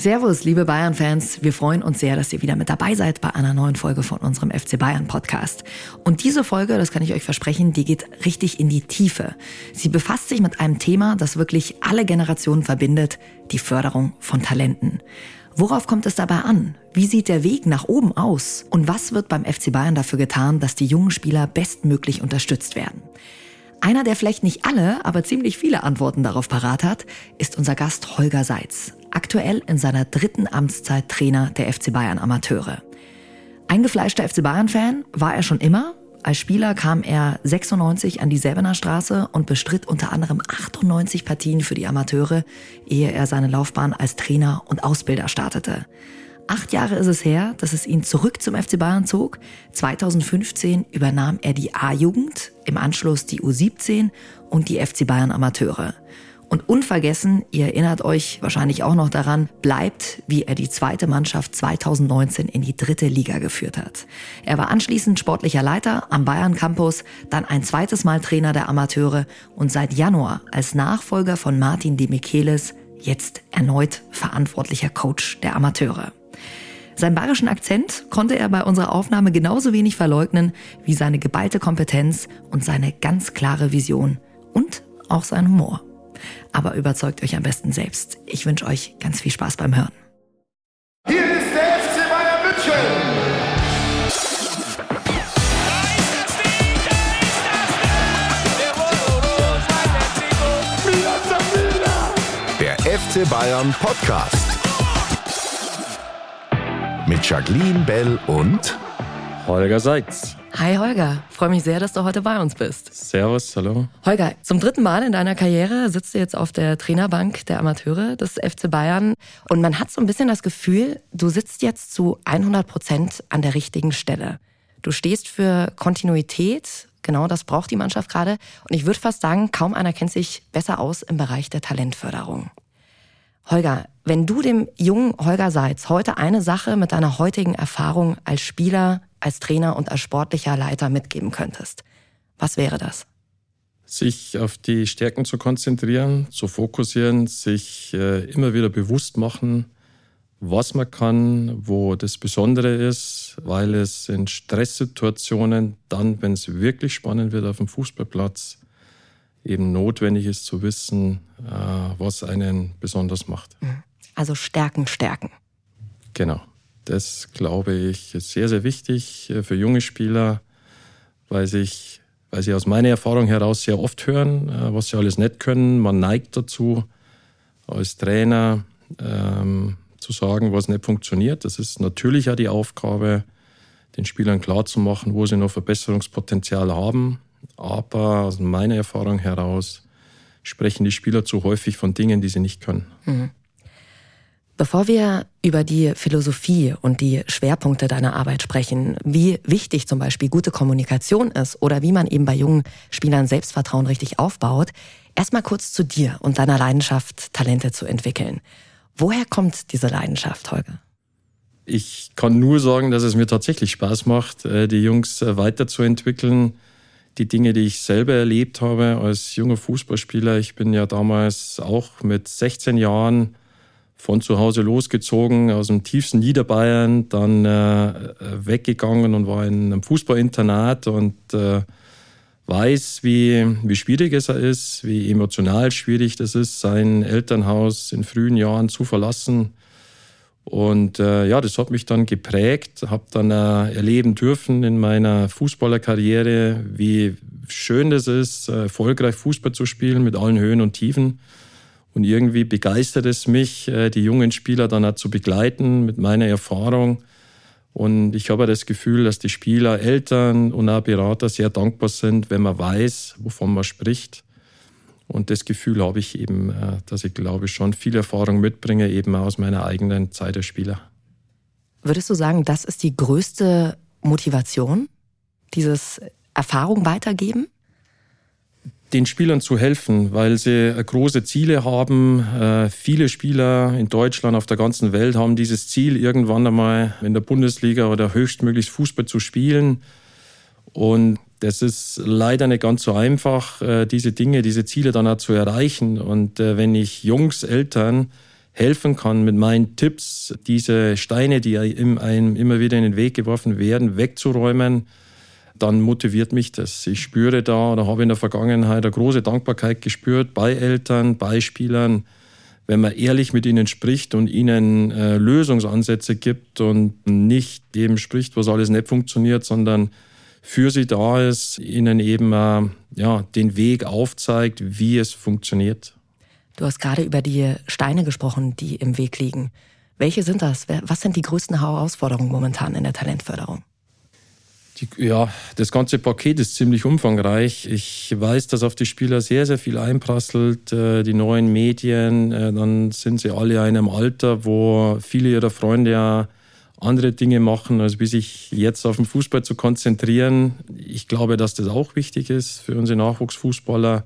Servus, liebe Bayern-Fans. Wir freuen uns sehr, dass ihr wieder mit dabei seid bei einer neuen Folge von unserem FC Bayern Podcast. Und diese Folge, das kann ich euch versprechen, die geht richtig in die Tiefe. Sie befasst sich mit einem Thema, das wirklich alle Generationen verbindet, die Förderung von Talenten. Worauf kommt es dabei an? Wie sieht der Weg nach oben aus? Und was wird beim FC Bayern dafür getan, dass die jungen Spieler bestmöglich unterstützt werden? Einer, der vielleicht nicht alle, aber ziemlich viele Antworten darauf parat hat, ist unser Gast Holger Seitz aktuell in seiner dritten Amtszeit Trainer der FC Bayern Amateure. Eingefleischter FC Bayern-Fan war er schon immer. Als Spieler kam er 96 an die Säbener Straße und bestritt unter anderem 98 Partien für die Amateure, ehe er seine Laufbahn als Trainer und Ausbilder startete. Acht Jahre ist es her, dass es ihn zurück zum FC Bayern zog. 2015 übernahm er die A-Jugend, im Anschluss die U17 und die FC Bayern Amateure. Und unvergessen, ihr erinnert euch wahrscheinlich auch noch daran, bleibt, wie er die zweite Mannschaft 2019 in die dritte Liga geführt hat. Er war anschließend sportlicher Leiter am Bayern Campus, dann ein zweites Mal Trainer der Amateure und seit Januar als Nachfolger von Martin de Michelis jetzt erneut verantwortlicher Coach der Amateure. Seinen bayerischen Akzent konnte er bei unserer Aufnahme genauso wenig verleugnen wie seine geballte Kompetenz und seine ganz klare Vision und auch sein Humor. Aber überzeugt euch am besten selbst. Ich wünsche euch ganz viel Spaß beim Hören. Hier ist der FC Bayern München. Der FC Bayern Podcast. Mit Jacqueline Bell und Holger Seitz. Hi Holger, freue mich sehr, dass du heute bei uns bist. Servus, hallo. Holger, zum dritten Mal in deiner Karriere sitzt du jetzt auf der Trainerbank der Amateure des FC Bayern und man hat so ein bisschen das Gefühl, du sitzt jetzt zu 100 Prozent an der richtigen Stelle. Du stehst für Kontinuität, genau das braucht die Mannschaft gerade und ich würde fast sagen, kaum einer kennt sich besser aus im Bereich der Talentförderung. Holger, wenn du dem jungen Holger Seitz heute eine Sache mit deiner heutigen Erfahrung als Spieler, als Trainer und als sportlicher Leiter mitgeben könntest, was wäre das? Sich auf die Stärken zu konzentrieren, zu fokussieren, sich äh, immer wieder bewusst machen, was man kann, wo das Besondere ist, weil es in Stresssituationen dann, wenn es wirklich spannend wird auf dem Fußballplatz, eben notwendig ist zu wissen, äh, was einen besonders macht. Also Stärken, Stärken. Genau. Das glaube ich ist sehr, sehr wichtig äh, für junge Spieler, weil, sich, weil sie aus meiner Erfahrung heraus sehr oft hören, äh, was sie alles nicht können. Man neigt dazu, als Trainer ähm, zu sagen, was nicht funktioniert. Das ist natürlich auch die Aufgabe, den Spielern klarzumachen, wo sie noch Verbesserungspotenzial haben. Aber aus meiner Erfahrung heraus sprechen die Spieler zu häufig von Dingen, die sie nicht können. Mhm. Bevor wir über die Philosophie und die Schwerpunkte deiner Arbeit sprechen, wie wichtig zum Beispiel gute Kommunikation ist oder wie man eben bei jungen Spielern Selbstvertrauen richtig aufbaut, erstmal kurz zu dir und deiner Leidenschaft, Talente zu entwickeln. Woher kommt diese Leidenschaft, Holger? Ich kann nur sagen, dass es mir tatsächlich Spaß macht, äh, die Jungs äh, weiterzuentwickeln. Die Dinge, die ich selber erlebt habe als junger Fußballspieler. Ich bin ja damals auch mit 16 Jahren von zu Hause losgezogen, aus dem tiefsten Niederbayern, dann äh, weggegangen und war in einem Fußballinternat und äh, weiß, wie, wie schwierig es ist, wie emotional schwierig das ist, sein Elternhaus in frühen Jahren zu verlassen. Und äh, ja, das hat mich dann geprägt, habe dann äh, erleben dürfen in meiner Fußballerkarriere, wie schön das ist, erfolgreich Fußball zu spielen mit allen Höhen und Tiefen. Und irgendwie begeistert es mich, äh, die jungen Spieler dann auch zu begleiten mit meiner Erfahrung. Und ich habe das Gefühl, dass die Spieler, Eltern und auch Berater sehr dankbar sind, wenn man weiß, wovon man spricht. Und das Gefühl habe ich eben, äh, dass ich glaube schon viel Erfahrung mitbringe, eben aus meiner eigenen Zeit als Spieler. Würdest du sagen, das ist die größte Motivation, dieses Erfahrung weitergeben? Den Spielern zu helfen, weil sie äh, große Ziele haben. Äh, viele Spieler in Deutschland, auf der ganzen Welt haben dieses Ziel, irgendwann einmal in der Bundesliga oder höchstmöglichst Fußball zu spielen. Und das ist leider nicht ganz so einfach, äh, diese Dinge, diese Ziele dann auch zu erreichen. Und wenn ich Jungs, Eltern helfen kann, mit meinen Tipps diese Steine, die einem immer wieder in den Weg geworfen werden, wegzuräumen, dann motiviert mich das. Ich spüre da oder habe in der Vergangenheit eine große Dankbarkeit gespürt bei Eltern, bei Spielern, wenn man ehrlich mit ihnen spricht und ihnen äh, Lösungsansätze gibt und nicht dem spricht, was alles nicht funktioniert, sondern für sie da ist, ihnen eben äh, ja, den Weg aufzeigt, wie es funktioniert. Du hast gerade über die Steine gesprochen, die im Weg liegen. Welche sind das? Was sind die größten Herausforderungen momentan in der Talentförderung? Die, ja, das ganze Paket ist ziemlich umfangreich. Ich weiß, dass auf die Spieler sehr, sehr viel einprasselt. Äh, die neuen Medien, äh, dann sind sie alle in einem Alter, wo viele ihrer Freunde ja andere Dinge machen, als wie sich jetzt auf den Fußball zu konzentrieren. Ich glaube, dass das auch wichtig ist für unsere Nachwuchsfußballer,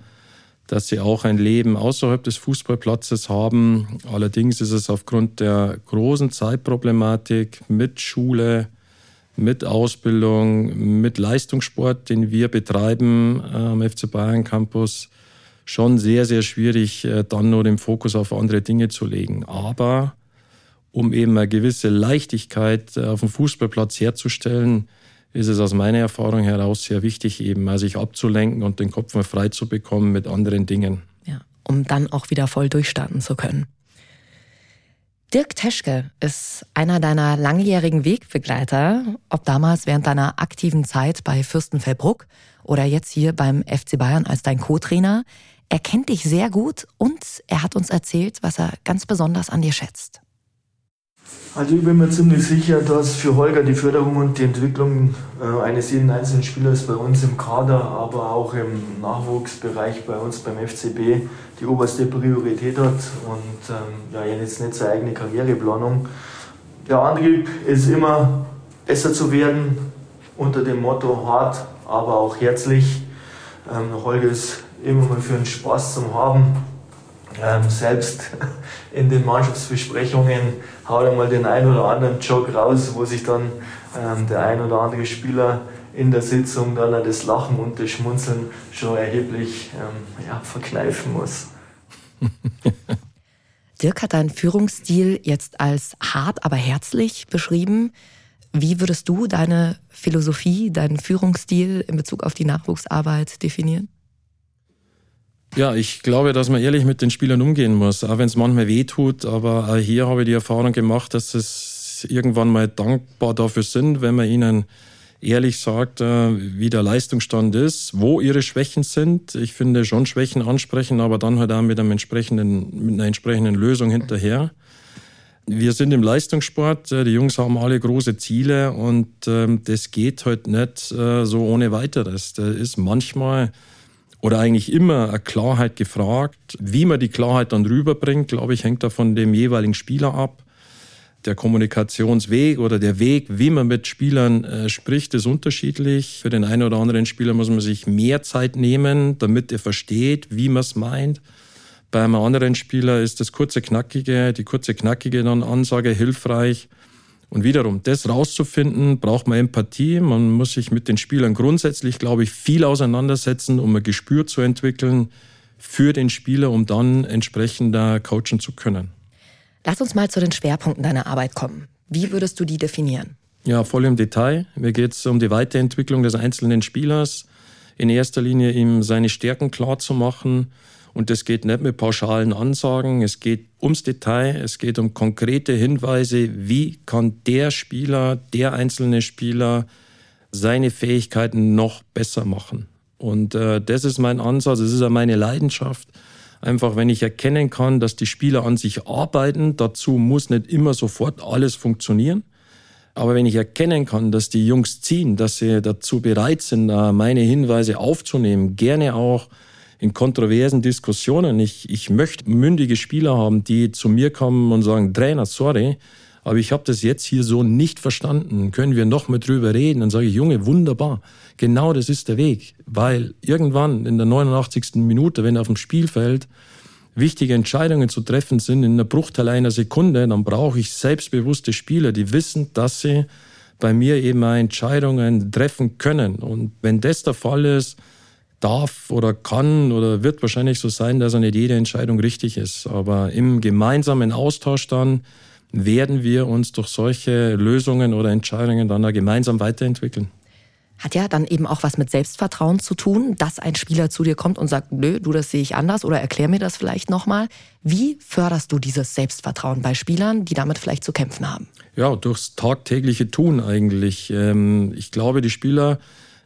dass sie auch ein Leben außerhalb des Fußballplatzes haben. Allerdings ist es aufgrund der großen Zeitproblematik mit Schule, mit Ausbildung, mit Leistungssport, den wir betreiben äh, am FC Bayern Campus, schon sehr, sehr schwierig, äh, dann nur den Fokus auf andere Dinge zu legen. Aber um eben eine gewisse Leichtigkeit äh, auf dem Fußballplatz herzustellen, ist es aus meiner Erfahrung heraus sehr wichtig, eben sich abzulenken und den Kopf mal frei zu bekommen mit anderen Dingen. Ja, um dann auch wieder voll durchstarten zu können. Dirk Teschke ist einer deiner langjährigen Wegbegleiter, ob damals während deiner aktiven Zeit bei Fürstenfeldbruck oder jetzt hier beim FC Bayern als dein Co-Trainer. Er kennt dich sehr gut und er hat uns erzählt, was er ganz besonders an dir schätzt. Also ich bin mir ziemlich sicher, dass für Holger die Förderung und die Entwicklung äh, eines jeden einzelnen Spielers bei uns im Kader, aber auch im Nachwuchsbereich bei uns beim FCB die oberste Priorität hat und ähm, ja, jetzt nicht seine eigene Karriereplanung. Der Antrieb ist immer besser zu werden unter dem Motto hart, aber auch herzlich. Ähm, Holger ist immer mal für einen Spaß zum Haben ähm, selbst in den Mannschaftsbesprechungen haut er mal den einen oder anderen Jog raus, wo sich dann ähm, der ein oder andere Spieler in der Sitzung dann das Lachen und das Schmunzeln schon erheblich ähm, ja, verkneifen muss. Dirk hat deinen Führungsstil jetzt als hart, aber herzlich beschrieben. Wie würdest du deine Philosophie, deinen Führungsstil in Bezug auf die Nachwuchsarbeit definieren? Ja, ich glaube, dass man ehrlich mit den Spielern umgehen muss, auch wenn es manchmal weh tut. Aber hier habe ich die Erfahrung gemacht, dass es irgendwann mal dankbar dafür sind, wenn man ihnen ehrlich sagt, äh, wie der Leistungsstand ist, wo ihre Schwächen sind. Ich finde schon Schwächen ansprechen, aber dann halt auch mit, einem entsprechenden, mit einer entsprechenden Lösung hinterher. Wir sind im Leistungssport, äh, die Jungs haben alle große Ziele und ähm, das geht halt nicht äh, so ohne weiteres. Da ist manchmal oder eigentlich immer eine Klarheit gefragt. Wie man die Klarheit dann rüberbringt, glaube ich, hängt da von dem jeweiligen Spieler ab. Der Kommunikationsweg oder der Weg, wie man mit Spielern äh, spricht, ist unterschiedlich. Für den einen oder anderen Spieler muss man sich mehr Zeit nehmen, damit er versteht, wie man es meint. Bei einem anderen Spieler ist das kurze, knackige, die kurze, knackige dann Ansage hilfreich. Und wiederum, das rauszufinden, braucht man Empathie. Man muss sich mit den Spielern grundsätzlich, glaube ich, viel auseinandersetzen, um ein Gespür zu entwickeln für den Spieler, um dann entsprechend da coachen zu können. Lass uns mal zu den Schwerpunkten deiner Arbeit kommen. Wie würdest du die definieren? Ja, voll im Detail. Mir geht es um die Weiterentwicklung des einzelnen Spielers. In erster Linie ihm seine Stärken klar zu machen und das geht nicht mit pauschalen Ansagen, es geht ums Detail, es geht um konkrete Hinweise, wie kann der Spieler, der einzelne Spieler seine Fähigkeiten noch besser machen. Und äh, das ist mein Ansatz, das ist auch meine Leidenschaft. Einfach, wenn ich erkennen kann, dass die Spieler an sich arbeiten, dazu muss nicht immer sofort alles funktionieren. Aber wenn ich erkennen kann, dass die Jungs ziehen, dass sie dazu bereit sind, meine Hinweise aufzunehmen, gerne auch in kontroversen Diskussionen. Ich, ich möchte mündige Spieler haben, die zu mir kommen und sagen, Trainer, sorry, aber ich habe das jetzt hier so nicht verstanden. Können wir noch mal drüber reden? Dann sage ich, Junge, wunderbar. Genau das ist der Weg. Weil irgendwann in der 89. Minute, wenn auf dem Spielfeld wichtige Entscheidungen zu treffen sind in einer Bruchteil einer Sekunde, dann brauche ich selbstbewusste Spieler, die wissen, dass sie bei mir eben Entscheidungen treffen können. Und wenn das der Fall ist, darf oder kann oder wird wahrscheinlich so sein, dass nicht jede Entscheidung richtig ist. Aber im gemeinsamen Austausch dann werden wir uns durch solche Lösungen oder Entscheidungen dann gemeinsam weiterentwickeln. Hat ja dann eben auch was mit Selbstvertrauen zu tun, dass ein Spieler zu dir kommt und sagt, nö, du, das sehe ich anders oder erklär mir das vielleicht nochmal. Wie förderst du dieses Selbstvertrauen bei Spielern, die damit vielleicht zu kämpfen haben? Ja, durchs tagtägliche Tun eigentlich. Ähm, ich glaube, die Spieler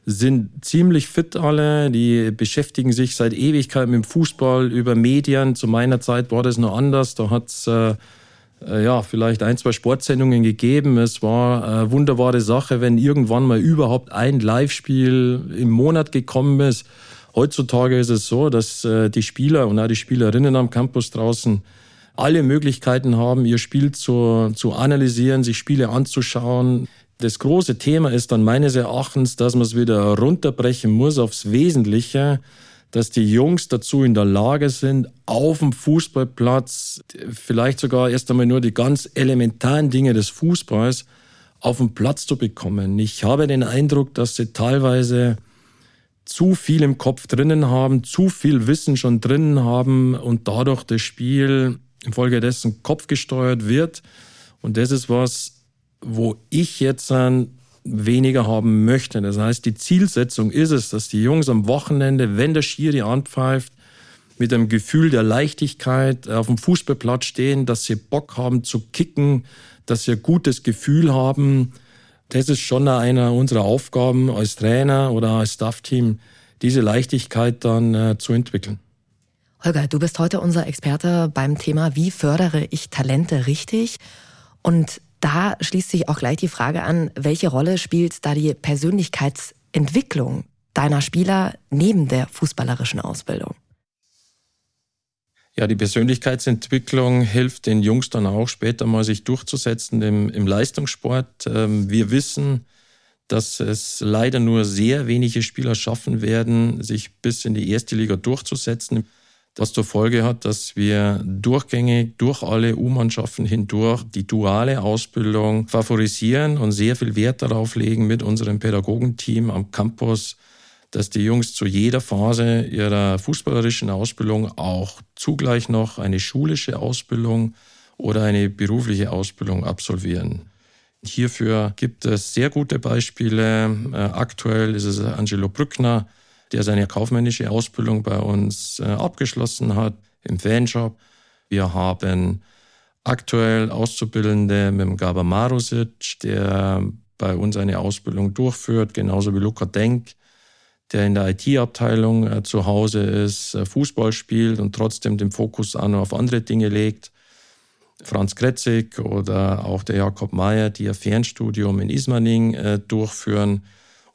sind ziemlich fit alle, die beschäftigen sich seit Ewigkeit mit dem Fußball über Medien. Zu meiner Zeit war das noch anders. Da hat's äh, äh, ja, vielleicht ein, zwei Sportsendungen gegeben. Es war eine wunderbare Sache, wenn irgendwann mal überhaupt ein Live-Spiel im Monat gekommen ist. Heutzutage ist es so, dass äh, die Spieler und auch die Spielerinnen am Campus draußen alle Möglichkeiten haben, ihr Spiel zu, zu analysieren, sich Spiele anzuschauen. Das große Thema ist dann meines Erachtens, dass man es wieder runterbrechen muss aufs Wesentliche dass die Jungs dazu in der Lage sind, auf dem Fußballplatz vielleicht sogar erst einmal nur die ganz elementaren Dinge des Fußballs auf den Platz zu bekommen. Ich habe den Eindruck, dass sie teilweise zu viel im Kopf drinnen haben, zu viel Wissen schon drinnen haben und dadurch das Spiel infolgedessen kopfgesteuert wird. Und das ist was, wo ich jetzt weniger haben möchte. Das heißt, die Zielsetzung ist es, dass die Jungs am Wochenende, wenn der Schiri anpfeift, mit einem Gefühl der Leichtigkeit auf dem Fußballplatz stehen, dass sie Bock haben zu kicken, dass sie ein gutes Gefühl haben. Das ist schon einer unserer Aufgaben als Trainer oder als Staffteam, diese Leichtigkeit dann äh, zu entwickeln. Holger, du bist heute unser Experte beim Thema, wie fördere ich Talente richtig? Und da schließt sich auch gleich die Frage an, welche Rolle spielt da die Persönlichkeitsentwicklung deiner Spieler neben der fußballerischen Ausbildung? Ja, die Persönlichkeitsentwicklung hilft den Jungs dann auch später mal sich durchzusetzen im, im Leistungssport. Ähm, wir wissen, dass es leider nur sehr wenige Spieler schaffen werden, sich bis in die erste Liga durchzusetzen was zur Folge hat, dass wir durchgängig durch alle U-Mannschaften hindurch die duale Ausbildung favorisieren und sehr viel Wert darauf legen mit unserem Pädagogenteam am Campus, dass die Jungs zu jeder Phase ihrer fußballerischen Ausbildung auch zugleich noch eine schulische Ausbildung oder eine berufliche Ausbildung absolvieren. Hierfür gibt es sehr gute Beispiele. Äh, aktuell ist es Angelo Brückner, der seine kaufmännische Ausbildung bei uns äh, abgeschlossen hat im Fanshop. Wir haben aktuell Auszubildende mit dem Gaba Marusic, der bei uns eine Ausbildung durchführt, genauso wie Luca Denk, der in der IT-Abteilung äh, zu Hause ist, äh, Fußball spielt und trotzdem den Fokus noch auf andere Dinge legt. Franz Kretzig oder auch der Jakob Mayer, die ein Fernstudium in Ismaning äh, durchführen.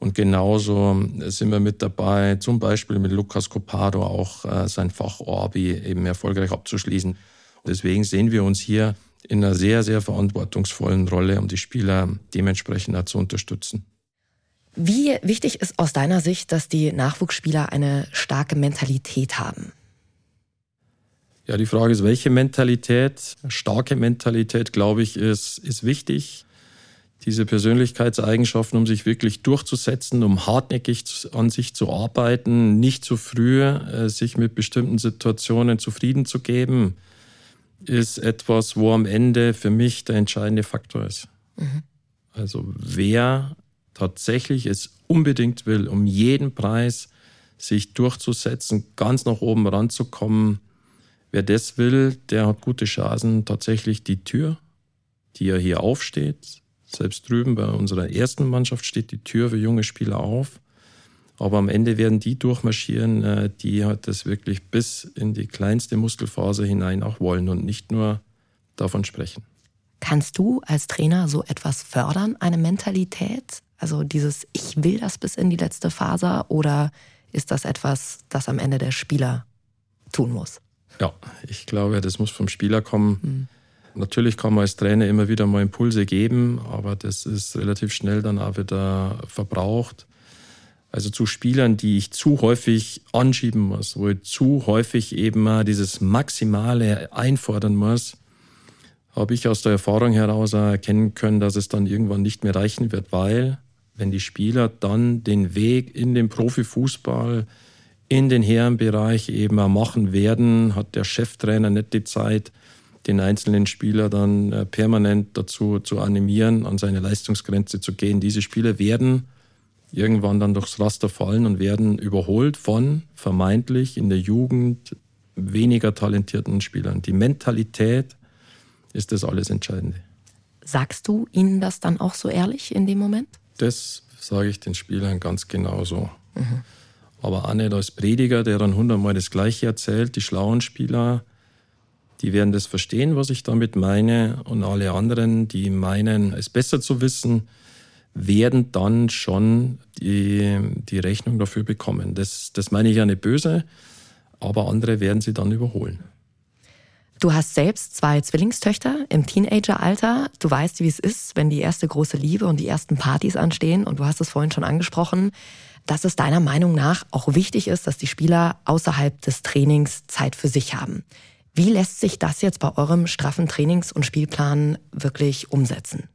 Und genauso sind wir mit dabei, zum Beispiel mit Lukas Copado auch äh, sein Fach Orbi eben erfolgreich abzuschließen. Deswegen sehen wir uns hier in einer sehr, sehr verantwortungsvollen Rolle, um die Spieler dementsprechend zu unterstützen. Wie wichtig ist aus deiner Sicht, dass die Nachwuchsspieler eine starke Mentalität haben? Ja, die Frage ist, welche Mentalität? Starke Mentalität, glaube ich, ist, ist wichtig diese Persönlichkeitseigenschaften, um sich wirklich durchzusetzen, um hartnäckig an sich zu arbeiten, nicht zu früh äh, sich mit bestimmten Situationen zufrieden zu geben, ist etwas, wo am Ende für mich der entscheidende Faktor ist. Mhm. Also wer tatsächlich es unbedingt will, um jeden Preis sich durchzusetzen, ganz nach oben ranzukommen, wer das will, der hat gute Chancen, tatsächlich die Tür, die er hier aufsteht, selbst drüben bei unserer ersten Mannschaft steht die Tür für junge Spieler auf. Aber am Ende werden die durchmarschieren, äh, die halt das wirklich bis in die kleinste Muskelphase hinein auch wollen und nicht nur davon sprechen. Kannst du als Trainer so etwas fördern, eine Mentalität? Also dieses Ich will das bis in die letzte Phase oder ist das etwas, das am Ende der Spieler tun muss? Ja, ich glaube, das muss vom Spieler kommen. Hm. Natürlich kann man als Trainer immer wieder mal Impulse geben, aber das ist relativ schnell dann auch wieder verbraucht. Also zu Spielern, die ich zu häufig anschieben muss, wo ich zu häufig eben mal dieses Maximale einfordern muss, habe ich aus der Erfahrung heraus erkennen können, dass es dann irgendwann nicht mehr reichen wird, weil wenn die Spieler dann den Weg in den Profifußball in den Herrenbereich eben auch machen werden, hat der Cheftrainer nicht die Zeit, den einzelnen Spieler dann äh, permanent dazu zu animieren, an seine Leistungsgrenze zu gehen. Diese Spieler werden irgendwann dann durchs Raster fallen und werden überholt von vermeintlich in der Jugend weniger talentierten Spielern. Die Mentalität ist das alles Entscheidende. Sagst du ihnen das dann auch so ehrlich in dem Moment? Das sage ich den Spielern ganz genauso. Mhm. Aber auch nicht als Prediger, der dann hundertmal das Gleiche erzählt. Die schlauen Spieler, die werden das verstehen, was ich damit meine. Und alle anderen, die meinen, es besser zu wissen, werden dann schon die, die Rechnung dafür bekommen. Das, das meine ich ja nicht böse, aber andere werden sie dann überholen. Du hast selbst zwei Zwillingstöchter im Teenageralter. Du weißt, wie es ist, wenn die erste große Liebe und die ersten Partys anstehen. Und du hast es vorhin schon angesprochen, dass es deiner Meinung nach auch wichtig ist, dass die Spieler außerhalb des Trainings Zeit für sich haben. Wie lässt sich das jetzt bei eurem straffen Trainings- und Spielplan wirklich umsetzen?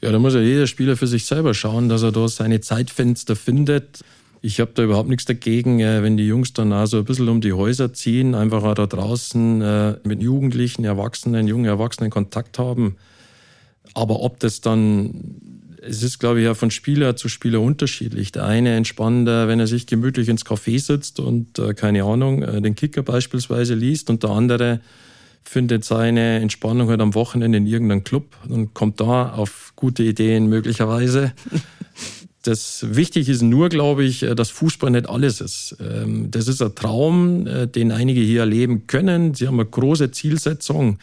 Ja, da muss ja jeder Spieler für sich selber schauen, dass er da seine Zeitfenster findet. Ich habe da überhaupt nichts dagegen, äh, wenn die Jungs dann auch so ein bisschen um die Häuser ziehen, einfach auch da draußen äh, mit Jugendlichen, Erwachsenen, jungen Erwachsenen Kontakt haben. Aber ob das dann, es ist, glaube ich, ja von Spieler zu Spieler unterschiedlich. Der eine entspannt, wenn er sich gemütlich ins Café sitzt und, äh, keine Ahnung, den Kicker beispielsweise liest und der andere findet seine Entspannung halt am Wochenende in irgendeinem Club und kommt da auf gute Ideen möglicherweise. Das wichtig ist nur, glaube ich, dass Fußball nicht alles ist. Ähm, das ist ein Traum, äh, den einige hier erleben können. Sie haben eine große Zielsetzung.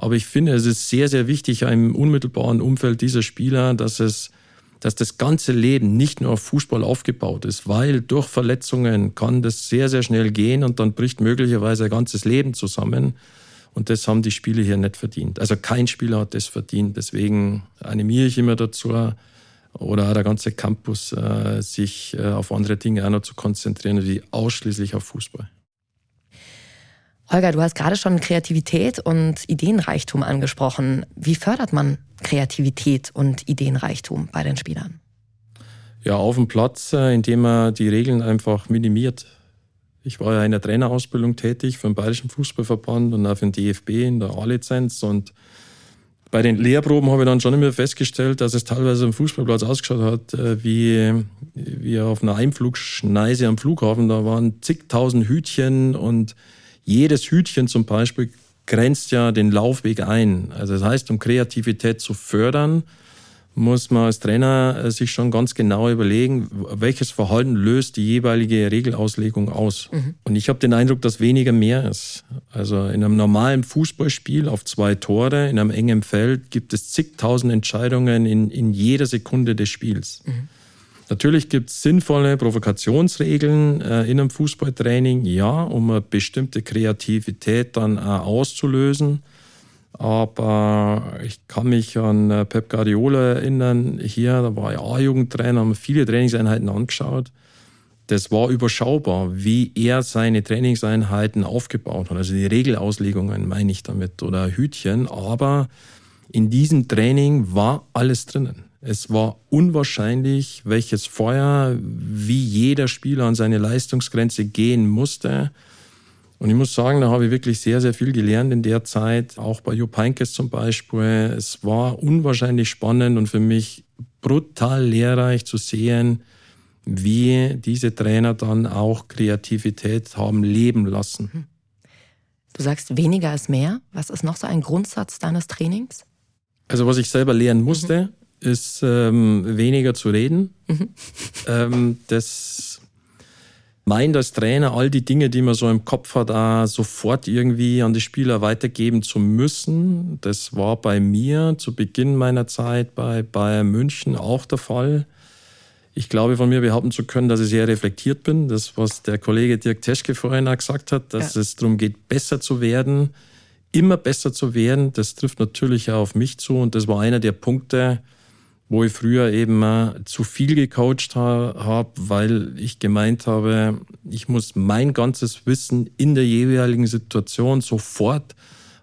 Aber ich finde, es ist sehr, sehr wichtig im unmittelbaren Umfeld dieser Spieler, dass es, dass das ganze Leben nicht nur auf Fußball aufgebaut ist, weil durch Verletzungen kann das sehr, sehr schnell gehen und dann bricht möglicherweise ein ganzes Leben zusammen. Und das haben die Spieler hier nicht verdient. Also kein Spieler hat das verdient. Deswegen animiere ich immer dazu, oder auch der ganze Campus, äh, sich äh, auf andere Dinge auch noch zu konzentrieren, wie ausschließlich auf Fußball. Holger, du hast gerade schon Kreativität und Ideenreichtum angesprochen. Wie fördert man Kreativität und Ideenreichtum bei den Spielern? Ja, auf dem Platz, äh, indem man die Regeln einfach minimiert. Ich war ja in der Trainerausbildung tätig für den Bayerischen Fußballverband und auch für den DFB in der A-Lizenz und bei den Lehrproben habe ich dann schon immer festgestellt, dass es teilweise am Fußballplatz ausgeschaut hat, äh, wie, wie auf einer Einflugschneise am Flughafen. Da waren zigtausend Hütchen und jedes Hütchen zum Beispiel grenzt ja den Laufweg ein. Also das heißt, um Kreativität zu fördern, muss man als Trainer äh, sich schon ganz genau überlegen, welches Verhalten löst die jeweilige Regelauslegung aus. Mhm. Und ich habe den Eindruck, dass weniger mehr ist. Also in einem normalen Fußballspiel auf zwei Tore, in einem engen Feld, gibt es zigtausend Entscheidungen in, in jeder Sekunde des Spiels. Mhm. Natürlich gibt es sinnvolle Provokationsregeln äh, in einem Fußballtraining, ja, um eine bestimmte Kreativität dann auch auszulösen. Aber ich kann mich an äh, Pep Guardiola erinnern. Hier, da war ich A-Jugendtrainer, haben viele Trainingseinheiten angeschaut. Das war überschaubar, wie er seine Trainingseinheiten aufgebaut hat. Also die Regelauslegungen meine ich damit oder Hütchen. Aber in diesem Training war alles drinnen. Es war unwahrscheinlich, welches Feuer, wie jeder Spieler an seine Leistungsgrenze gehen musste. Und ich muss sagen, da habe ich wirklich sehr, sehr viel gelernt in der Zeit, auch bei Jupp Heynckes zum Beispiel. Es war unwahrscheinlich spannend und für mich brutal lehrreich zu sehen, wie diese Trainer dann auch Kreativität haben leben lassen. Hm. Du sagst, weniger ist mehr. Was ist noch so ein Grundsatz deines Trainings? Also was ich selber lernen musste, mhm. Ist ähm, weniger zu reden. Mhm. Ähm, das meint als Trainer, all die Dinge, die man so im Kopf hat, auch sofort irgendwie an die Spieler weitergeben zu müssen. Das war bei mir zu Beginn meiner Zeit bei Bayern München auch der Fall. Ich glaube, von mir behaupten zu können, dass ich sehr reflektiert bin. Das, was der Kollege Dirk Teschke vorhin auch gesagt hat, dass ja. es darum geht, besser zu werden, immer besser zu werden. Das trifft natürlich auch auf mich zu. Und das war einer der Punkte, wo ich früher eben zu viel gecoacht habe, weil ich gemeint habe, ich muss mein ganzes Wissen in der jeweiligen Situation sofort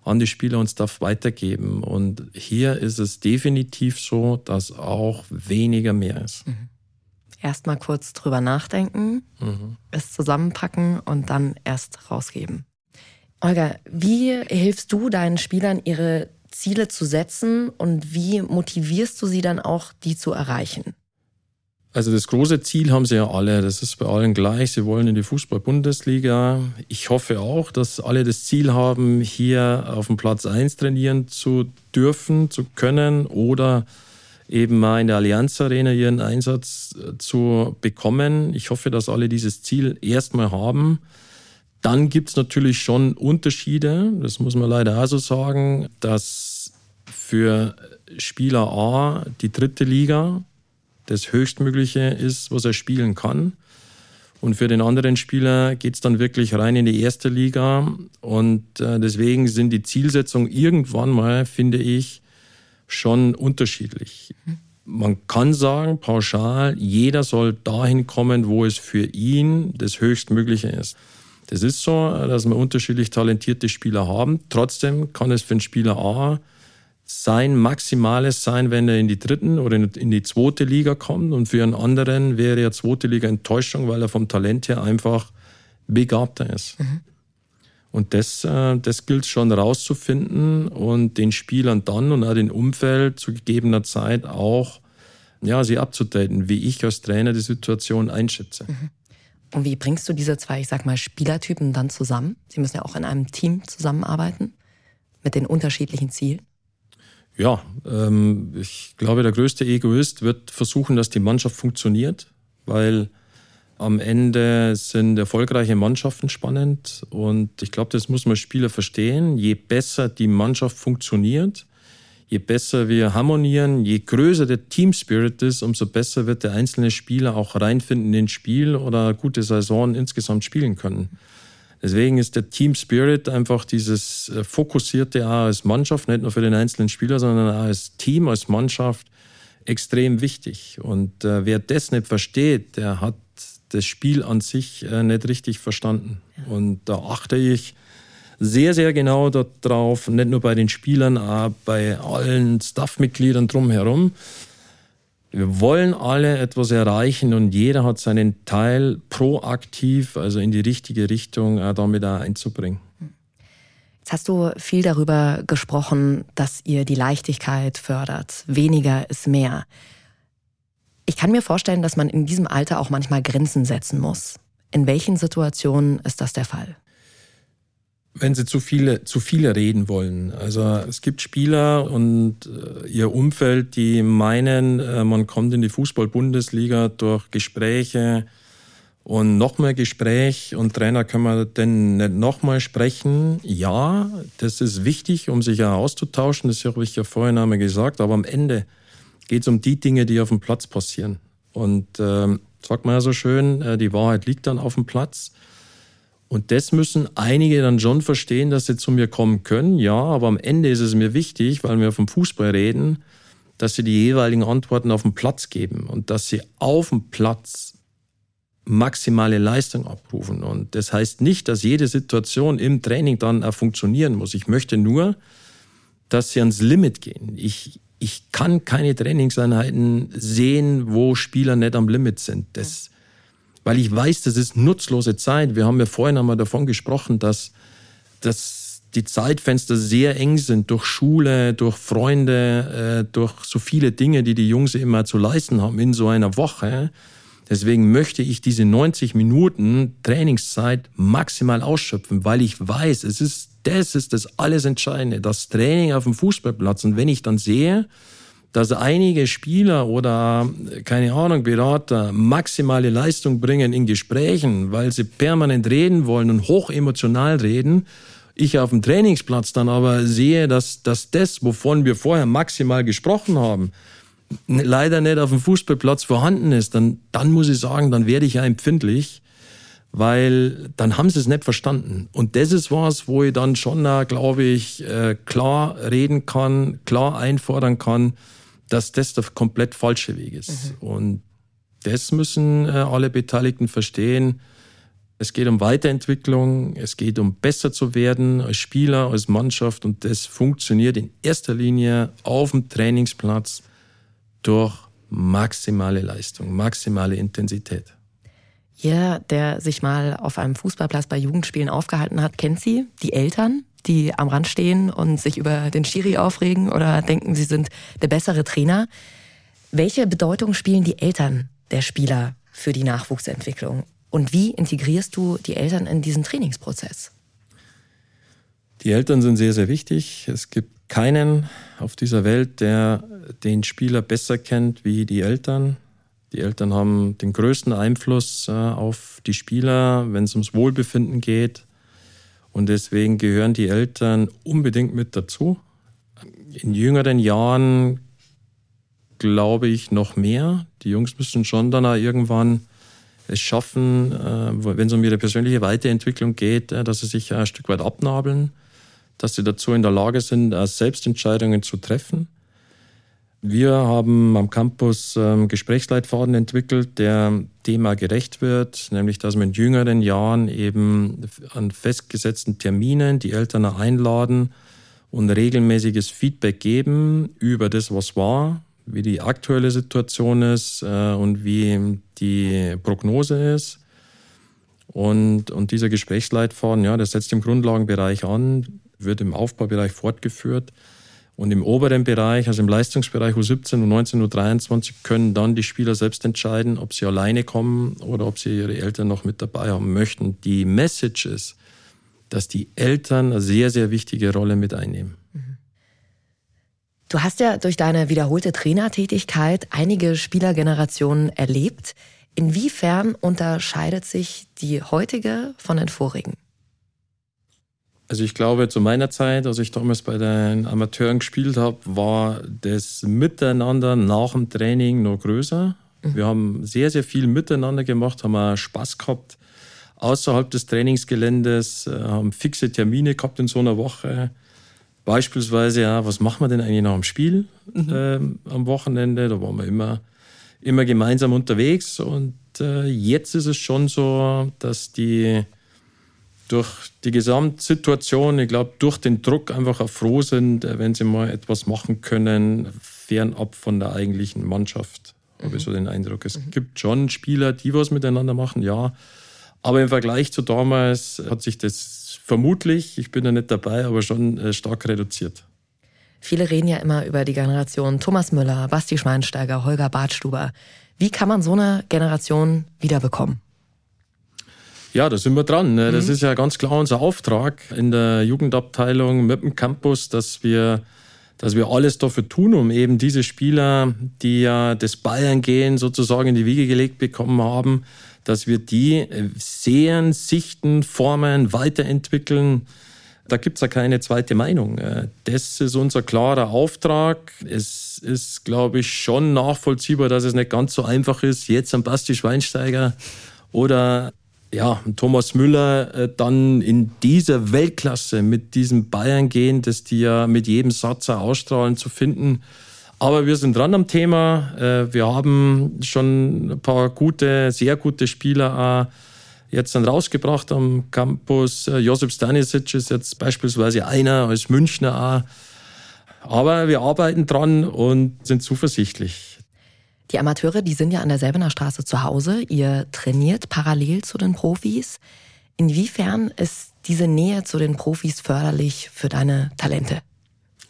an die Spieler und Staff weitergeben. Und hier ist es definitiv so, dass auch weniger mehr ist. Mhm. Erstmal kurz drüber nachdenken, mhm. es zusammenpacken und dann erst rausgeben. Olga, wie hilfst du deinen Spielern, ihre Ziele zu setzen und wie motivierst du sie dann auch, die zu erreichen? Also das große Ziel haben sie ja alle, das ist bei allen gleich. Sie wollen in die Fußball-Bundesliga. Ich hoffe auch, dass alle das Ziel haben, hier auf dem Platz 1 trainieren zu dürfen, zu können oder eben mal in der Allianz Arena ihren Einsatz äh, zu bekommen. Ich hoffe, dass alle dieses Ziel erstmal haben. Dann gibt es natürlich schon Unterschiede, das muss man leider auch so sagen, dass für Spieler A die dritte Liga das Höchstmögliche ist, was er spielen kann. Und für den anderen Spieler geht es dann wirklich rein in die erste Liga. Und äh, deswegen sind die Zielsetzungen irgendwann mal, finde ich, schon unterschiedlich. Man kann sagen, pauschal, jeder soll dahin kommen, wo es für ihn das Höchstmögliche ist. Das ist so, dass wir unterschiedlich talentierte Spieler haben. Trotzdem kann es für einen Spieler A sein Maximales sein, wenn er in die dritten oder in die zweite Liga kommt. Und für einen anderen wäre ja zweite Liga Enttäuschung, weil er vom Talent her einfach begabter ist. Mhm. Und das, äh, das gilt schon rauszufinden und den Spielern dann und auch dem Umfeld zu gegebener Zeit auch ja, sie abzudaten, wie ich als Trainer die Situation einschätze. Mhm. Und wie bringst du diese zwei, ich sag mal, Spielertypen dann zusammen? Sie müssen ja auch in einem Team zusammenarbeiten mit den unterschiedlichen Zielen. Ja, ähm, ich glaube, der größte Egoist wird versuchen, dass die Mannschaft funktioniert, weil am Ende sind erfolgreiche Mannschaften spannend und ich glaube, das muss man Spieler verstehen. Je besser die Mannschaft funktioniert, je besser wir harmonieren, je größer der Team Spirit ist, umso besser wird der einzelne Spieler auch reinfinden in Spiel oder gute Saison insgesamt spielen können. Deswegen ist der Team Spirit einfach dieses äh, fokussierte auch als Mannschaft, nicht nur für den einzelnen Spieler, sondern auch als Team, als Mannschaft extrem wichtig. Und äh, wer das nicht versteht, der hat das Spiel an sich äh, nicht richtig verstanden. Und da achte ich sehr, sehr genau darauf, nicht nur bei den Spielern, auch bei allen Staffmitgliedern drumherum, wir wollen alle etwas erreichen und jeder hat seinen Teil proaktiv, also in die richtige Richtung, damit auch einzubringen. Jetzt hast du viel darüber gesprochen, dass ihr die Leichtigkeit fördert. Weniger ist mehr. Ich kann mir vorstellen, dass man in diesem Alter auch manchmal Grenzen setzen muss. In welchen Situationen ist das der Fall? Wenn sie zu viele, zu viele reden wollen. Also es gibt Spieler und äh, ihr Umfeld, die meinen, äh, man kommt in die Fußball-Bundesliga durch Gespräche und nochmal Gespräch und Trainer kann man denn nicht nochmal sprechen. Ja, das ist wichtig, um sich ja auszutauschen, das habe ich ja vorhin einmal gesagt, aber am Ende geht es um die Dinge, die auf dem Platz passieren. Und äh, sagt man ja so schön, äh, die Wahrheit liegt dann auf dem Platz. Und das müssen einige dann schon verstehen, dass sie zu mir kommen können. Ja, aber am Ende ist es mir wichtig, weil wir vom Fußball reden, dass sie die jeweiligen Antworten auf dem Platz geben und dass sie auf dem Platz maximale Leistung abrufen. Und das heißt nicht, dass jede Situation im Training dann auch funktionieren muss. Ich möchte nur, dass sie ans Limit gehen. Ich, ich kann keine Trainingseinheiten sehen, wo Spieler nicht am Limit sind. Das, weil ich weiß, das ist nutzlose Zeit. Wir haben ja vorhin einmal davon gesprochen, dass, dass die Zeitfenster sehr eng sind durch Schule, durch Freunde, äh, durch so viele Dinge, die die Jungs immer zu leisten haben in so einer Woche. Deswegen möchte ich diese 90 Minuten Trainingszeit maximal ausschöpfen, weil ich weiß, es ist, das ist das alles Entscheidende, das Training auf dem Fußballplatz. Und wenn ich dann sehe, dass einige Spieler oder, keine Ahnung, Berater maximale Leistung bringen in Gesprächen, weil sie permanent reden wollen und hochemotional reden. Ich auf dem Trainingsplatz dann aber sehe, dass, dass das, wovon wir vorher maximal gesprochen haben, leider nicht auf dem Fußballplatz vorhanden ist, dann, dann muss ich sagen, dann werde ich ja empfindlich, weil dann haben sie es nicht verstanden. Und das ist was, wo ich dann schon, glaube ich, äh, klar reden kann, klar einfordern kann, dass das der komplett falsche Weg ist. Mhm. Und das müssen äh, alle Beteiligten verstehen. Es geht um Weiterentwicklung, es geht um besser zu werden als Spieler, als Mannschaft und das funktioniert in erster Linie auf dem Trainingsplatz durch maximale Leistung, maximale Intensität. Jeder, der sich mal auf einem Fußballplatz bei Jugendspielen aufgehalten hat, kennt sie, die Eltern, die am Rand stehen und sich über den Schiri aufregen oder denken, sie sind der bessere Trainer. Welche Bedeutung spielen die Eltern der Spieler für die Nachwuchsentwicklung? Und wie integrierst du die Eltern in diesen Trainingsprozess? Die Eltern sind sehr, sehr wichtig. Es gibt keinen auf dieser Welt, der den Spieler besser kennt wie die Eltern. Die Eltern haben den größten Einfluss äh, auf die Spieler, wenn es ums Wohlbefinden geht. Und deswegen gehören die Eltern unbedingt mit dazu. In jüngeren Jahren glaube ich noch mehr. Die Jungs müssen schon dann auch irgendwann es schaffen, äh, wenn es um ihre persönliche Weiterentwicklung geht, äh, dass sie sich ein Stück weit abnabeln, dass sie dazu in der Lage sind, Selbstentscheidungen zu treffen. Wir haben am Campus ähm, Gesprächsleitfaden entwickelt, der Thema gerecht wird, nämlich dass wir in jüngeren Jahren eben an festgesetzten Terminen die Eltern einladen und regelmäßiges Feedback geben über das, was war, wie die aktuelle Situation ist äh, und wie die Prognose ist. Und, und dieser Gesprächsleitfaden, ja, das setzt im Grundlagenbereich an, wird im Aufbaubereich fortgeführt. Und im oberen Bereich, also im Leistungsbereich U17, U19, U23, können dann die Spieler selbst entscheiden, ob sie alleine kommen oder ob sie ihre Eltern noch mit dabei haben möchten. Die Message ist, dass die Eltern eine sehr, sehr wichtige Rolle mit einnehmen. Du hast ja durch deine wiederholte Trainertätigkeit einige Spielergenerationen erlebt. Inwiefern unterscheidet sich die heutige von den vorigen? Also ich glaube, zu meiner Zeit, als ich damals bei den Amateuren gespielt habe, war das Miteinander nach dem Training noch größer. Mhm. Wir haben sehr, sehr viel miteinander gemacht, haben auch Spaß gehabt außerhalb des Trainingsgeländes, äh, haben fixe Termine gehabt in so einer Woche. Beispielsweise, ja, was machen wir denn eigentlich nach dem Spiel mhm. ähm, am Wochenende? Da waren wir immer, immer gemeinsam unterwegs. Und äh, jetzt ist es schon so, dass die durch die Gesamtsituation, ich glaube, durch den Druck einfach auch froh sind, äh, wenn sie mal etwas machen können, fernab von der eigentlichen Mannschaft. Mhm. Habe ich so den Eindruck. Es mhm. gibt schon Spieler, die was miteinander machen, ja. Aber im Vergleich zu damals hat sich das vermutlich, ich bin da nicht dabei, aber schon äh, stark reduziert. Viele reden ja immer über die Generation Thomas Müller, Basti Schweinsteiger, Holger Bartstuber. Wie kann man so eine Generation wiederbekommen? Ja, da sind wir dran. Ne? Das mhm. ist ja ganz klar unser Auftrag in der Jugendabteilung mit dem Campus, dass wir, dass wir alles dafür tun, um eben diese Spieler, die ja das Bayern gehen sozusagen in die Wiege gelegt bekommen haben, dass wir die äh, sehen, sichten, formen, weiterentwickeln. Da gibt's ja keine zweite Meinung. Äh, das ist unser klarer Auftrag. Es ist, glaube ich, schon nachvollziehbar, dass es nicht ganz so einfach ist, jetzt am Basti Schweinsteiger oder ja, Thomas Müller äh, dann in dieser Weltklasse mit diesem Bayern gehen, das die ja mit jedem Satz ausstrahlen zu finden. Aber wir sind dran am Thema. Äh, wir haben schon ein paar gute, sehr gute Spieler jetzt dann rausgebracht am Campus. Äh, Josip Stanisic ist jetzt beispielsweise einer als Münchner. Aber wir arbeiten dran und sind zuversichtlich. Die Amateure, die sind ja an der Selbener Straße zu Hause. Ihr trainiert parallel zu den Profis. Inwiefern ist diese Nähe zu den Profis förderlich für deine Talente?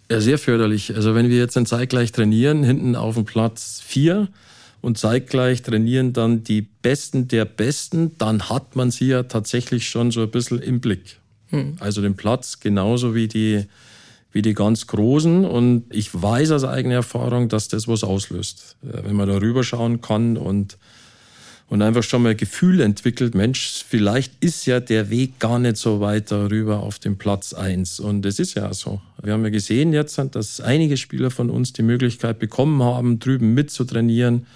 Ja, sehr förderlich. Also wenn wir jetzt dann zeitgleich trainieren, hinten auf dem Platz vier und zeitgleich trainieren dann die Besten der Besten, dann hat man sie ja tatsächlich schon so ein bisschen im Blick. Hm. Also den Platz genauso wie die wie die ganz Großen. Und ich weiß aus eigener Erfahrung, dass das was auslöst. Wenn man da rüberschauen kann und, und einfach schon mal ein Gefühl entwickelt, Mensch, vielleicht ist ja der Weg gar nicht so weit darüber auf dem Platz eins Und das ist ja so. Wir haben ja gesehen jetzt, dass einige Spieler von uns die Möglichkeit bekommen haben, drüben mitzutrainieren.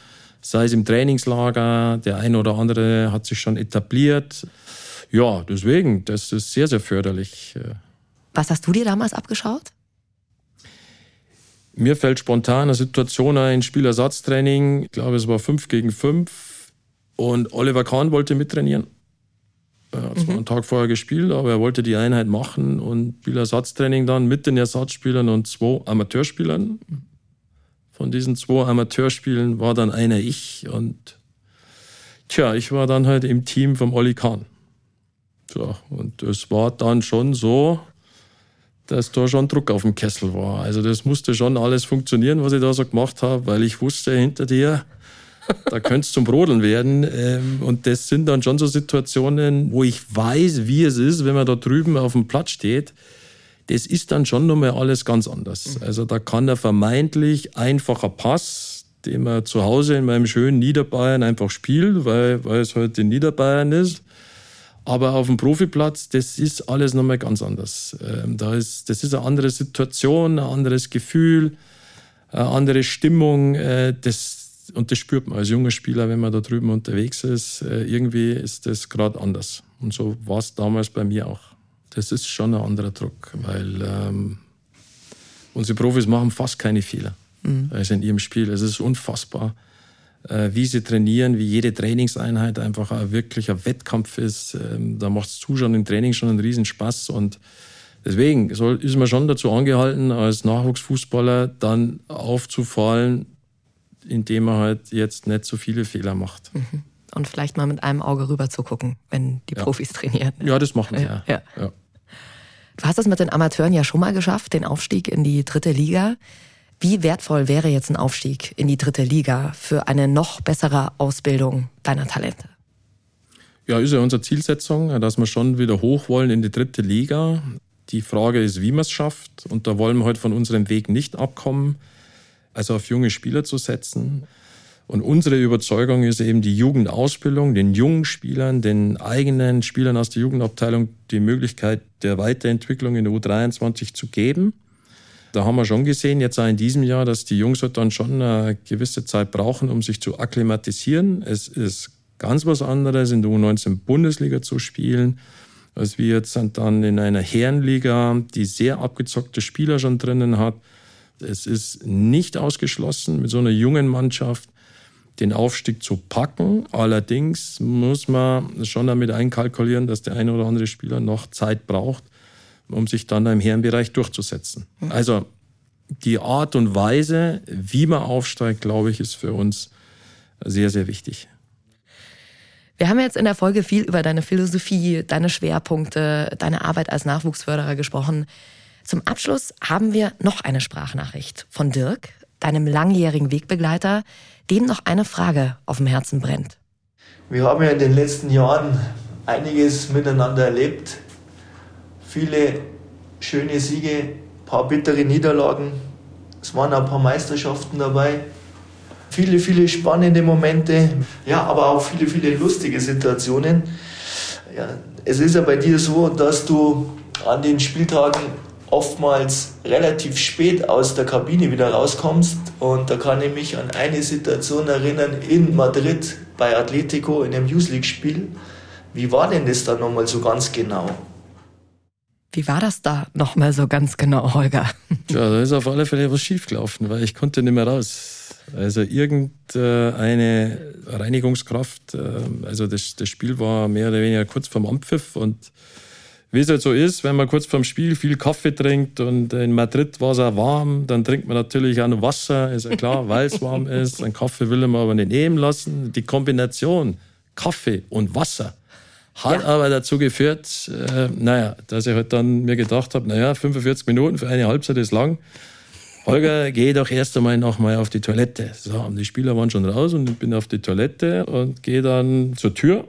Sei es im Trainingslager, der eine oder andere hat sich schon etabliert. Ja, deswegen, das ist sehr, sehr förderlich. Was hast du dir damals abgeschaut? Mir fällt spontan eine Situation ein, Spielersatztraining. Ich glaube, es war 5 gegen 5. Und Oliver Kahn wollte mittrainieren. Er hat zwar mhm. einen Tag vorher gespielt, aber er wollte die Einheit machen und Spielersatztraining dann mit den Ersatzspielern und zwei Amateurspielern Von diesen zwei Amateurspielen war dann einer ich und tja, ich war dann halt im Team vom Olli Kahn. So, und es war dann schon so, dass da schon Druck auf dem Kessel war. Also das musste schon alles funktionieren, was ich da so gemacht habe, weil ich wusste hinter dir, da könnte es zum Brodeln werden. Ähm, und das sind dann schon so Situationen, wo ich weiß, wie es ist, wenn man da drüben auf dem Platz steht. Das ist dann schon nochmal alles ganz anders. Mhm. Also da kann der vermeintlich einfacher Pass, den man zu Hause in meinem schönen Niederbayern einfach spielt, weil, weil es halt in Niederbayern ist. Aber auf dem Profiplatz, das ist alles nochmal ganz anders. Ähm, da ist, das ist eine andere Situation, ein anderes Gefühl, eine andere Stimmung. Äh, das, und das spürt man als junger Spieler, wenn man da drüben unterwegs ist. Äh, irgendwie ist das gerade anders. Und so war es damals bei mir auch. Das ist schon ein anderer Druck, weil ähm, unsere Profis machen fast keine Fehler. Mhm. Also in ihrem Spiel. Es ist unfassbar, wie sie trainieren, wie jede Trainingseinheit einfach ein wirklicher Wettkampf ist. Ähm, da macht es Zuschauen im Training schon einen Riesenspaß und Deswegen soll, ist man schon dazu angehalten, als Nachwuchsfußballer dann aufzufallen, indem er halt jetzt nicht so viele Fehler macht. Mhm. Und vielleicht mal mit einem Auge rüber zu gucken, wenn die ja. Profis trainieren. Ja, das machen sie ja. ja. ja. Du hast es mit den Amateuren ja schon mal geschafft, den Aufstieg in die dritte Liga. Wie wertvoll wäre jetzt ein Aufstieg in die dritte Liga für eine noch bessere Ausbildung deiner Talente? Ja, ist ja unsere Zielsetzung, dass wir schon wieder hoch wollen in die dritte Liga. Die Frage ist, wie man es schafft. Und da wollen wir heute von unserem Weg nicht abkommen also auf junge Spieler zu setzen. Und unsere Überzeugung ist eben die Jugendausbildung, den jungen Spielern, den eigenen Spielern aus der Jugendabteilung die Möglichkeit der Weiterentwicklung in der U23 zu geben. Da haben wir schon gesehen, jetzt auch in diesem Jahr, dass die Jungs halt dann schon eine gewisse Zeit brauchen, um sich zu akklimatisieren. Es ist ganz was anderes, in der U19 Bundesliga zu spielen, als wir jetzt dann in einer Herrenliga, die sehr abgezockte Spieler schon drinnen hat. Es ist nicht ausgeschlossen, mit so einer jungen Mannschaft den Aufstieg zu packen. Allerdings muss man schon damit einkalkulieren, dass der eine oder andere Spieler noch Zeit braucht, um sich dann im Herrenbereich durchzusetzen. Mhm. Also die Art und Weise, wie man aufsteigt, glaube ich, ist für uns sehr, sehr wichtig. Wir haben jetzt in der Folge viel über deine Philosophie, deine Schwerpunkte, deine Arbeit als Nachwuchsförderer gesprochen. Zum Abschluss haben wir noch eine Sprachnachricht von Dirk, deinem langjährigen Wegbegleiter, dem noch eine Frage auf dem Herzen brennt. Wir haben ja in den letzten Jahren einiges miteinander erlebt. Viele schöne Siege, ein paar bittere Niederlagen. Es waren ein paar Meisterschaften dabei. Viele, viele spannende Momente. Ja, aber auch viele, viele lustige Situationen. Ja, es ist ja bei dir so, dass du an den Spieltagen oftmals relativ spät aus der Kabine wieder rauskommst. Und da kann ich mich an eine Situation erinnern in Madrid bei Atletico in einem Youth League-Spiel. Wie war denn das da nochmal so ganz genau? Wie war das da nochmal so ganz genau, Holger? Ja, da ist auf alle Fälle was schiefgelaufen, weil ich konnte nicht mehr raus. Also irgendeine Reinigungskraft, äh, also das, das Spiel war mehr oder weniger kurz vorm Ampfiff und wie es halt so ist, wenn man kurz vorm Spiel viel Kaffee trinkt und in Madrid war es auch warm, dann trinkt man natürlich auch noch Wasser, ist ja klar, weil es warm ist. Ein Kaffee will man aber nicht nehmen lassen. Die Kombination Kaffee und Wasser hat ja. aber dazu geführt, äh, naja, dass ich halt dann mir gedacht habe, naja, 45 Minuten für eine Halbzeit ist lang. Holger, geh doch erst einmal noch mal auf die Toilette. So, und die Spieler waren schon raus und ich bin auf die Toilette und gehe dann zur Tür.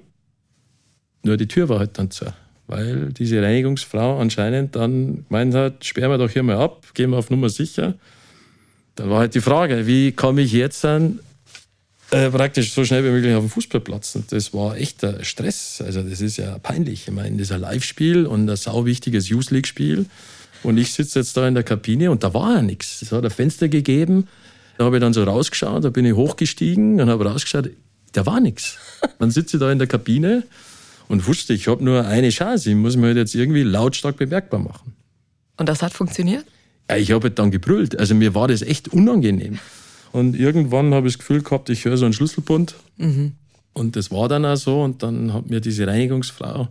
Nur die Tür war halt dann zu weil diese Reinigungsfrau anscheinend dann gemeint hat, sperren wir doch hier mal ab, gehen wir auf Nummer sicher. Dann war halt die Frage, wie komme ich jetzt dann äh, praktisch so schnell wie möglich auf den Fußballplatz? Und das war echter Stress. Also das ist ja peinlich. Ich meine, das ist ein Live-Spiel und ein sau wichtiges Youth League-Spiel. Und ich sitze jetzt da in der Kabine und da war ja nichts. Es hat ein Fenster gegeben. Da habe ich dann so rausgeschaut, da bin ich hochgestiegen und habe rausgeschaut, da war nichts. Dann sitze ich da in der Kabine und wusste, ich habe nur eine Chance. Ich muss mich halt jetzt irgendwie lautstark bemerkbar machen. Und das hat funktioniert? Ja, ich habe halt dann gebrüllt. Also mir war das echt unangenehm. Und irgendwann habe ich das Gefühl gehabt, ich höre so einen Schlüsselbund. Mhm. Und das war dann auch so. Und dann hat mir diese Reinigungsfrau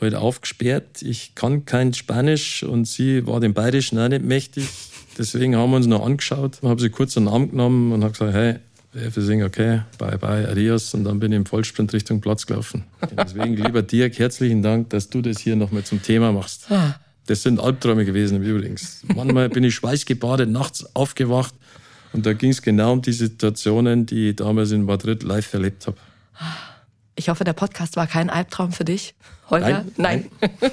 halt aufgesperrt. Ich kann kein Spanisch und sie war dem Bayerischen auch nicht mächtig. Deswegen haben wir uns noch angeschaut, habe sie kurz einen Arm genommen und habe gesagt, hey, Everything okay, bye bye, adios. Und dann bin ich im Vollsprint Richtung Platz gelaufen. Deswegen, lieber Dirk, herzlichen Dank, dass du das hier nochmal zum Thema machst. Ah. Das sind Albträume gewesen übrigens. Manchmal bin ich schweißgebadet nachts aufgewacht und da ging es genau um die Situationen, die ich damals in Madrid live erlebt habe. Ich hoffe, der Podcast war kein Albtraum für dich. Holger? Nein. Nein.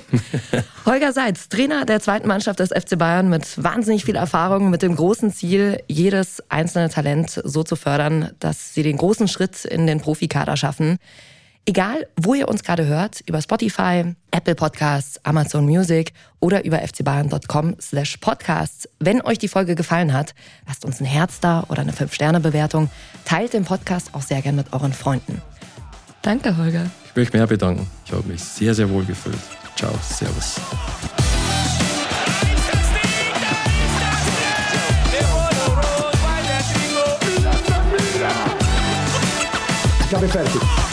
Holger Seitz, Trainer der zweiten Mannschaft des FC Bayern mit wahnsinnig viel Erfahrung, mit dem großen Ziel, jedes einzelne Talent so zu fördern, dass sie den großen Schritt in den Profikader schaffen. Egal, wo ihr uns gerade hört, über Spotify, Apple Podcasts, Amazon Music oder über fcbayern.com slash podcasts. Wenn euch die Folge gefallen hat, lasst uns ein Herz da oder eine 5-Sterne-Bewertung. Teilt den Podcast auch sehr gern mit euren Freunden. Danke, Holger. Ich möchte mich bedanken. Ich habe mich sehr, sehr wohl gefühlt. Ciao, Servus. Ich habe fertig.